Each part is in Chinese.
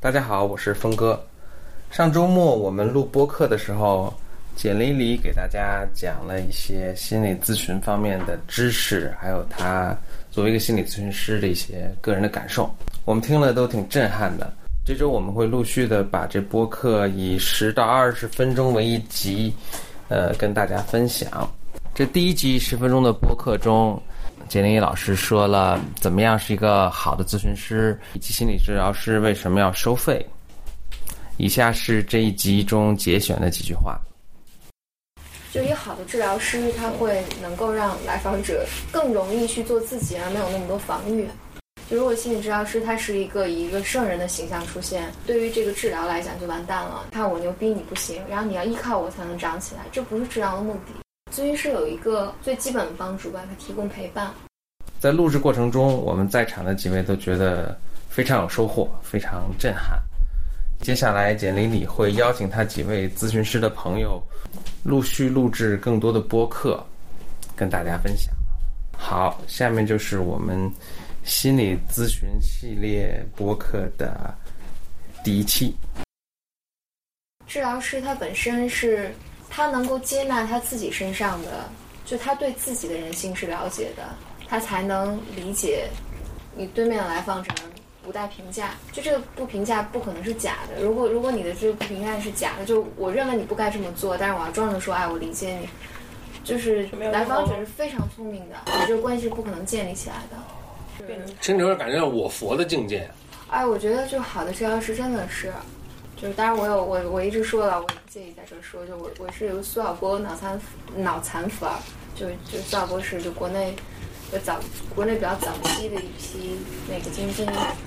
大家好，我是峰哥。上周末我们录播客的时候，简丽丽给大家讲了一些心理咨询方面的知识，还有她作为一个心理咨询师的一些个人的感受，我们听了都挺震撼的。这周我们会陆续的把这播客以十到二十分钟为一集，呃，跟大家分享。这第一集十分钟的播客中，简丽丽老师说了怎么样是一个好的咨询师，以及心理治疗师为什么要收费。以下是这一集中节选的几句话。就一个好的治疗师，他会能够让来访者更容易去做自己，而没有那么多防御。就如果心理治疗师他是一个以一个圣人的形象出现，对于这个治疗来讲就完蛋了。看我牛逼你不行，然后你要依靠我才能长起来，这不是治疗的目的。咨询师有一个最基本的帮助吧，他提供陪伴。在录制过程中，我们在场的几位都觉得非常有收获，非常震撼。接下来，简丽丽会邀请他几位咨询师的朋友，陆续录制更多的播客，跟大家分享。好，下面就是我们心理咨询系列播客的第一期。治疗师他本身是，他能够接纳他自己身上的，就他对自己的人性是了解的，他才能理解你对面的来访者。不带评价，就这个不评价不可能是假的。如果如果你的这个不评价是假的，就我认为你不该这么做，但是我要装着说，哎，我理解你，就是来访者是非常聪明的，你这个关系是不可能建立起来的。听着感觉我佛的境界。哎，我觉得就好的治疗师真的是，就是当然我有我我一直说了，我不介意在这说，就我我是由苏小波脑残脑残粉儿，就就苏小波是就国内。就早国内比较早期的一批那个精神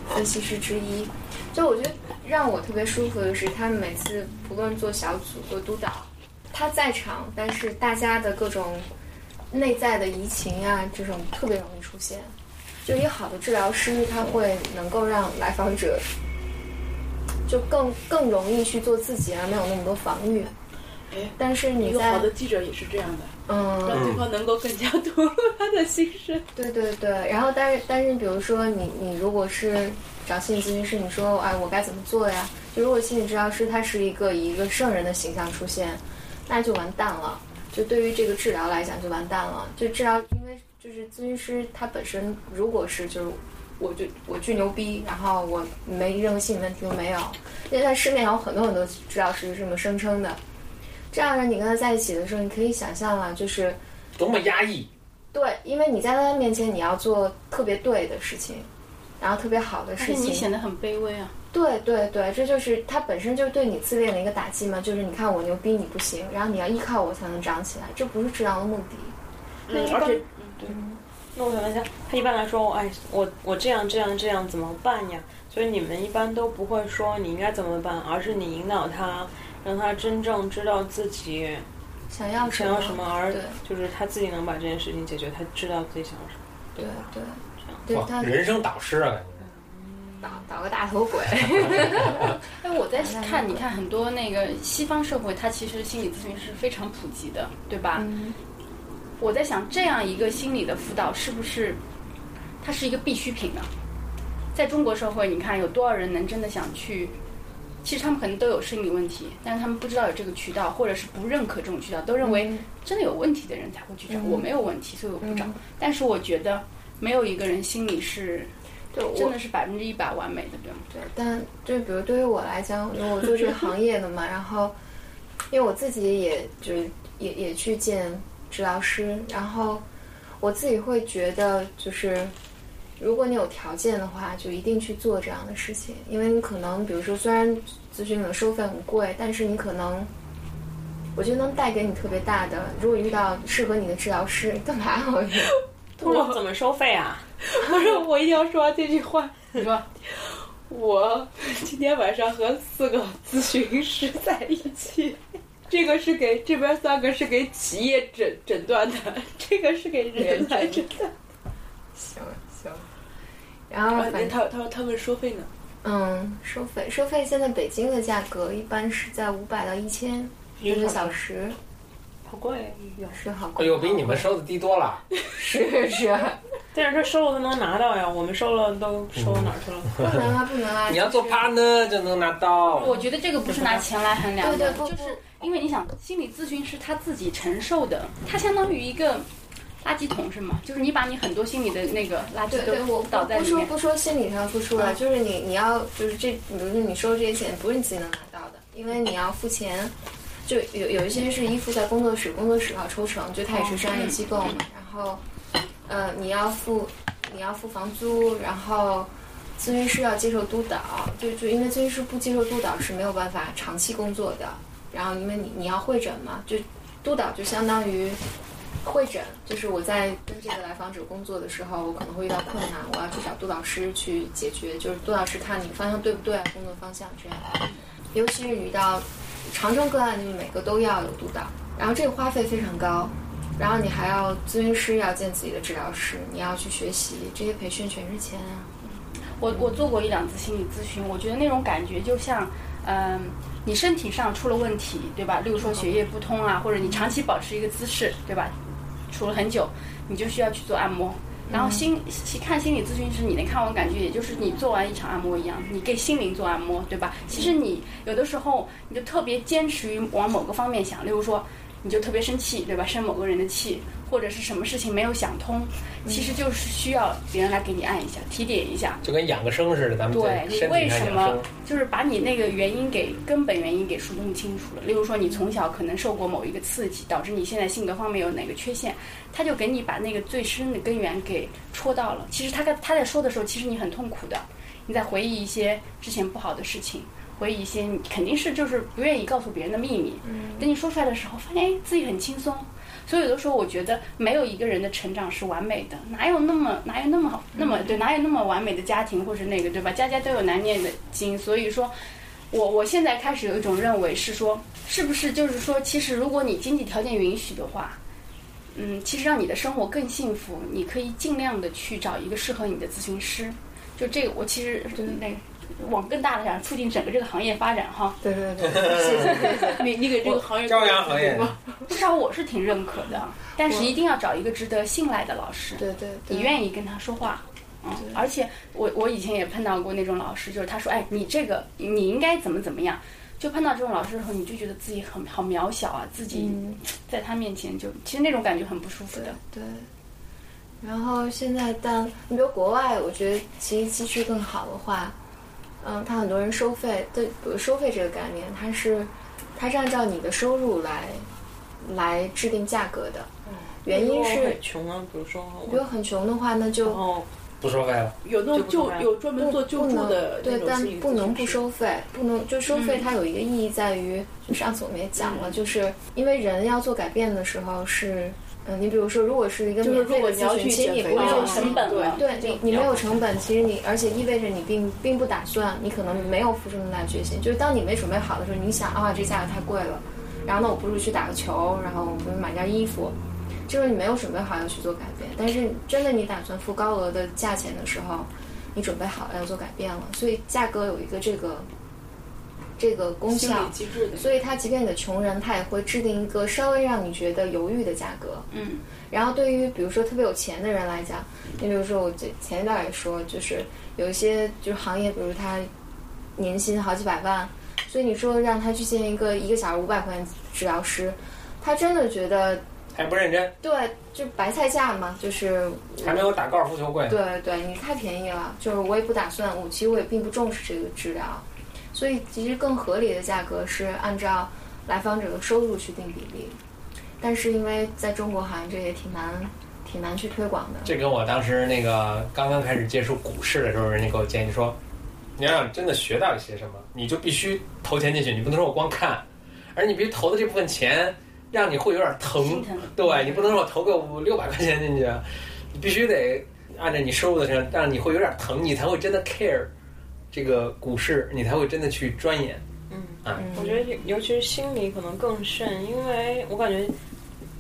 分析师之一，就我觉得让我特别舒服的是，他们每次不论做小组做督导，他在场，但是大家的各种内在的移情啊，这种特别容易出现。就一个好的治疗师，他会能够让来访者就更更容易去做自己，而没有那么多防御。哎，但是你一个好的记者也是这样的。嗯，让对方能够更加吐露他的心声。对对对，然后但是但是，比如说你你如果是找心理咨询师，你说哎我该怎么做呀？就如果心理治疗师他是一个以一个圣人的形象出现，那就完蛋了。就对于这个治疗来讲就完蛋了。就治疗，因为就是咨询师他本身如果是就是我就我巨牛逼，然后我没任何心理问题都没有，因为在市面上有很多很多治疗师是这么声称的。这样呢，你跟他在一起的时候，你可以想象了，就是多么压抑。对，因为你在他面前，你要做特别对的事情，然后特别好的事情。你显得很卑微啊。对对对，这就是他本身就是对你自恋的一个打击嘛。就是你看我牛逼，你不行，然后你要依靠我才能长起来，这不是治疗的目的。嗯，而且，嗯，对。那我想问一下，他一般来说，哎，我我这样这样这样怎么办呀？所以你们一般都不会说你应该怎么办，而是你引导他。让他真正知道自己想要想要什么，而就是他自己能把这件事情解决，他知道自己想要什么，对对，这样，对他人生导师啊，感觉导导个大头鬼。哎，我在看，你看很多那个西方社会，它其实心理咨询是非常普及的，对吧？我在想，这样一个心理的辅导是不是它是一个必需品呢？在中国社会，你看有多少人能真的想去？其实他们可能都有心理问题，但是他们不知道有这个渠道，或者是不认可这种渠道，都认为真的有问题的人才会去找。我没有问题，所以我不找。但是我觉得没有一个人心里是，就真的是百分之一百完美的，对吗？对。但就比如对于我来讲，因为我做这个行业的嘛，然后因为我自己也就也也去见治疗师，然后我自己会觉得就是。如果你有条件的话，就一定去做这样的事情，因为你可能，比如说，虽然咨询的收费很贵，但是你可能，我觉得能带给你特别大的。如果遇到适合你的治疗师，干嘛 我我怎么收费啊？不是，我一定要说完这句话。你说，我今天晚上和四个咨询师在一起，这个是给这边三个是给企业诊诊断的，这个是给人来诊 断。行。然后，反正他他说他们收费呢？嗯，收费收费，现在北京的价格一般是在五百到一千一个小时，好贵，有是好贵。哎呦，比你们收的低多了。是是，但是他收了他能拿到呀，我们收了都收到哪儿去了？不能啊，不能啊！你要做就是 partner 就能拿到。我觉得这个不是拿钱来衡量的，对对不就是因为你想，心理咨询是他自己承受的，他相当于一个垃圾桶是吗？就是你把你很多心理的那个垃圾对对，我都倒在不说里面。不说心理上付出了，嗯就是你你要就是这，比如说你收这些钱不是你自己能拿到的，因为你要付钱。就有有一些是依附在工作室，工作室要抽成，就它也是商业机构嘛。然后，呃，你要付你要付房租，然后咨询师要接受督导，就就因为咨询师不接受督导是没有办法长期工作的。然后因为你你要会诊嘛，就督导就相当于会诊，就是我在跟这个来访者工作的时候，我可能会遇到困难，我要去找督导师去解决，就是督导师看你方向对不对，工作方向这样。尤其是遇到长征个案，你每个都要有督导，然后这个花费非常高，然后你还要咨询师要见自己的治疗师，你要去学习，这些培训全是钱啊。我我做过一两次心理咨询，我觉得那种感觉就像，嗯、你身体上出了问题，对吧？例如说血液不通啊，或者你长期保持一个姿势，对吧？处了很久，你就需要去做按摩。然后心其看心理咨询师，你能看完感觉也就是你做完一场按摩一样，你给心灵做按摩，对吧？其实你有的时候你就特别坚持于往某个方面想，例如说你就特别生气，对吧？生某个人的气，或者是什么事情没有想通，其实就是需要别人来给你按一下，提点一下。就跟养个生似的，咱们对你为什么。就是把你那个原因给根本原因给梳弄清楚了。例如说，你从小可能受过某一个刺激，导致你现在性格方面有哪个缺陷，他就给你把那个最深的根源给戳到了。其实他跟他在说的时候，其实你很痛苦的，你在回忆一些之前不好的事情。回忆一些你肯定是就是不愿意告诉别人的秘密，等你说出来的时候，发现哎自己很轻松，所以有的时候我觉得没有一个人的成长是完美的，哪有那么哪有那么好那么对哪有那么完美的家庭或是那个对吧？家家都有难念的经，所以说，我我现在开始有一种认为是说，是不是就是说，其实如果你经济条件允许的话，嗯，其实让你的生活更幸福，你可以尽量的去找一个适合你的咨询师。就这个，我其实真的那个往更大的想促进整个这个行业发展哈。对对对。你你给这个行业朝阳行业，至少我是挺认可的，但是一定要找一个值得信赖的老师。对对对，你愿意跟他说话。嗯，而且我我以前也碰到过那种老师，就是他说，哎，你这个你应该怎么怎么样，就碰到这种老师的时候，你就觉得自己很好渺小啊，自己嗯在他面前就其实那种感觉很不舒服的。对。然后现在，但你比如国外，我觉得其实机制更好的话，嗯，他很多人收费，对，比如收费这个概念，它是它是按照你的收入来来制定价格的。原因是很，穷啊，比如说比如很穷的话，那就不收费了。有那种救就有专门做救助的对，但不能不收费，不能就收费，它有一个意义在于，就上次我们也讲了，就是因为人要做改变的时候是，嗯、你比如说，如果是一个就是免费如果你要的咨询，去其实你不会用成本了对你你没有成本，其实你而且意味着你并并不打算，你可能没有付出那么大决心，就是当你没准备好的时候，你想啊这价格太贵了，然后呢我不如去打个球，然后我买件衣服。就是你没有准备好要去做改变，但是真的你打算付高额的价钱的时候，你准备好了要做改变了，所以价格有一个这个这个功效，机制的。所以他即便你的穷人，他也会制定一个稍微让你觉得犹豫的价格。嗯，然后对于比如说特别有钱的人来讲，你比如说我这前一段也说，就是有一些就是行业，比如他年薪好几百万，所以你说让他去见一个一个小时五百块钱治疗师，他真的觉得还不认真，对，就白菜价嘛，就是还没有打高尔夫球贵。对对，你太便宜了，就是我也不打算，我其实我也并不重视这个治疗，所以其实更合理的价格是按照来访者的收入去定比例，但是因为在中国好像这也挺难挺难去推广的。这跟我当时那个刚刚开始接触股市的时候，人家给我建议说，你要想真的学到一些什么，你就必须投钱进去，你不能说我光看，而你必须投的这部分钱让你会有点疼，疼。对你不能说我投个五六百块钱进去，你必须得按照你收入的钱，让你会有点疼，你才会真的 care 这个股市，你才会真的去钻研。嗯。啊，我觉得尤其是心理可能更甚，因为我感觉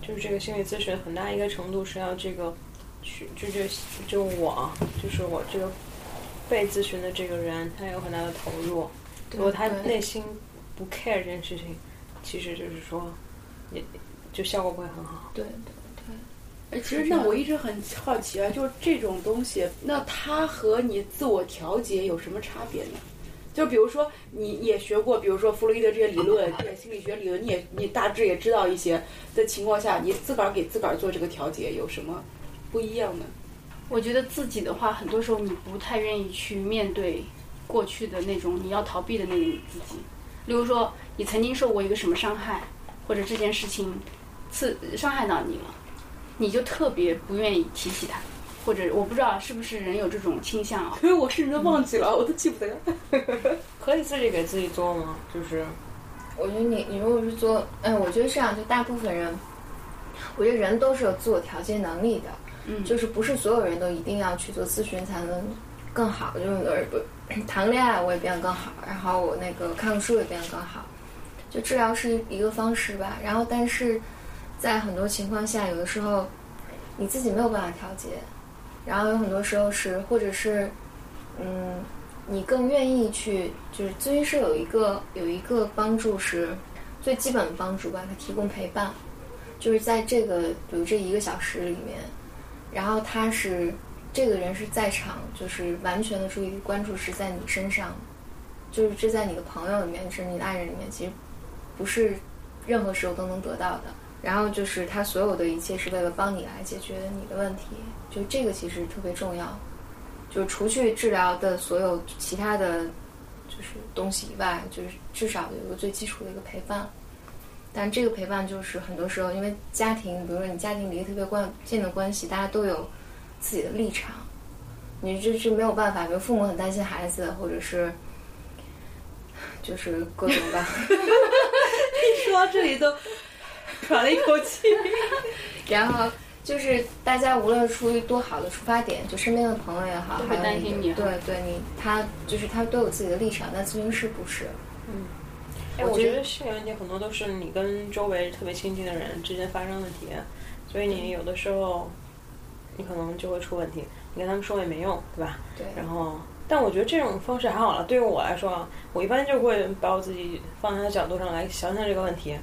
就是这个心理咨询很大一个程度是要这个去就就就我啊就是我这个被咨询的这个人，他有很大的投入，如果他内心不 care 这件事情，其实就是说也就效果不会很好。对对对，哎，其实那我一直很好奇啊，就是这种东西，那它和你自我调节有什么差别呢？就比如说，你也学过，比如说弗洛伊德这些理论，这些心理学理论，你也你大致也知道一些的情况下，你自个儿给自个儿做这个调节有什么不一样呢？我觉得自己的话，很多时候你不太愿意去面对过去的那种你要逃避的那个你自己。例如说，你曾经受过一个什么伤害，或者这件事情刺伤害到你了，你就特别不愿意提起他，或者我不知道是不是人有这种倾向啊？因 为我甚至都忘记了，我都记不得。可以自己给自己做吗？就是我觉得你你如果是做，哎，我觉得这样，就大部分人，我觉得人都是有自我调节能力的，嗯，就是不是所有人都一定要去做咨询才能更好，就是有的人不谈恋爱我也变得更好，然后我那个看书也变得更好，就治疗是一个方式吧，然后但是在很多情况下，有的时候你自己没有办法调节，然后有很多时候是或者是嗯。你更愿意去，就是咨询师有一个有一个帮助是最基本的帮助吧，他提供陪伴，就是在这个比如这一个小时里面，然后他是这个人是在场，就是完全的注意力关注是在你身上，就是这在你的朋友里面，是你的爱人里面，其实不是任何时候都能得到的。然后就是他所有的一切是为了帮你来解决你的问题，就这个其实特别重要。就除去治疗的所有其他的，就是东西以外，就是至少有一个最基础的一个陪伴。但这个陪伴就是很多时候，因为家庭，比如说你家庭离特别关近的关系，大家都有自己的立场，你这是没有办法。比如父母很担心孩子，或者是就是各种吧。一说这里都 喘了一口气，然后。就是大家无论出于多好的出发点，就身边的朋友也好，会担心你。对对，你他就是他都有自己的立场，但咨询师不是。嗯，哎，我觉得心理问题很多都是你跟周围特别亲近的人之间发生的问题，所以你有的时候你可能就会出问题，你跟他们说也没用，对吧？对。然后，但我觉得这种方式还好了。对于我来说啊，我一般就会把我自己放在角度上来想想这个问题，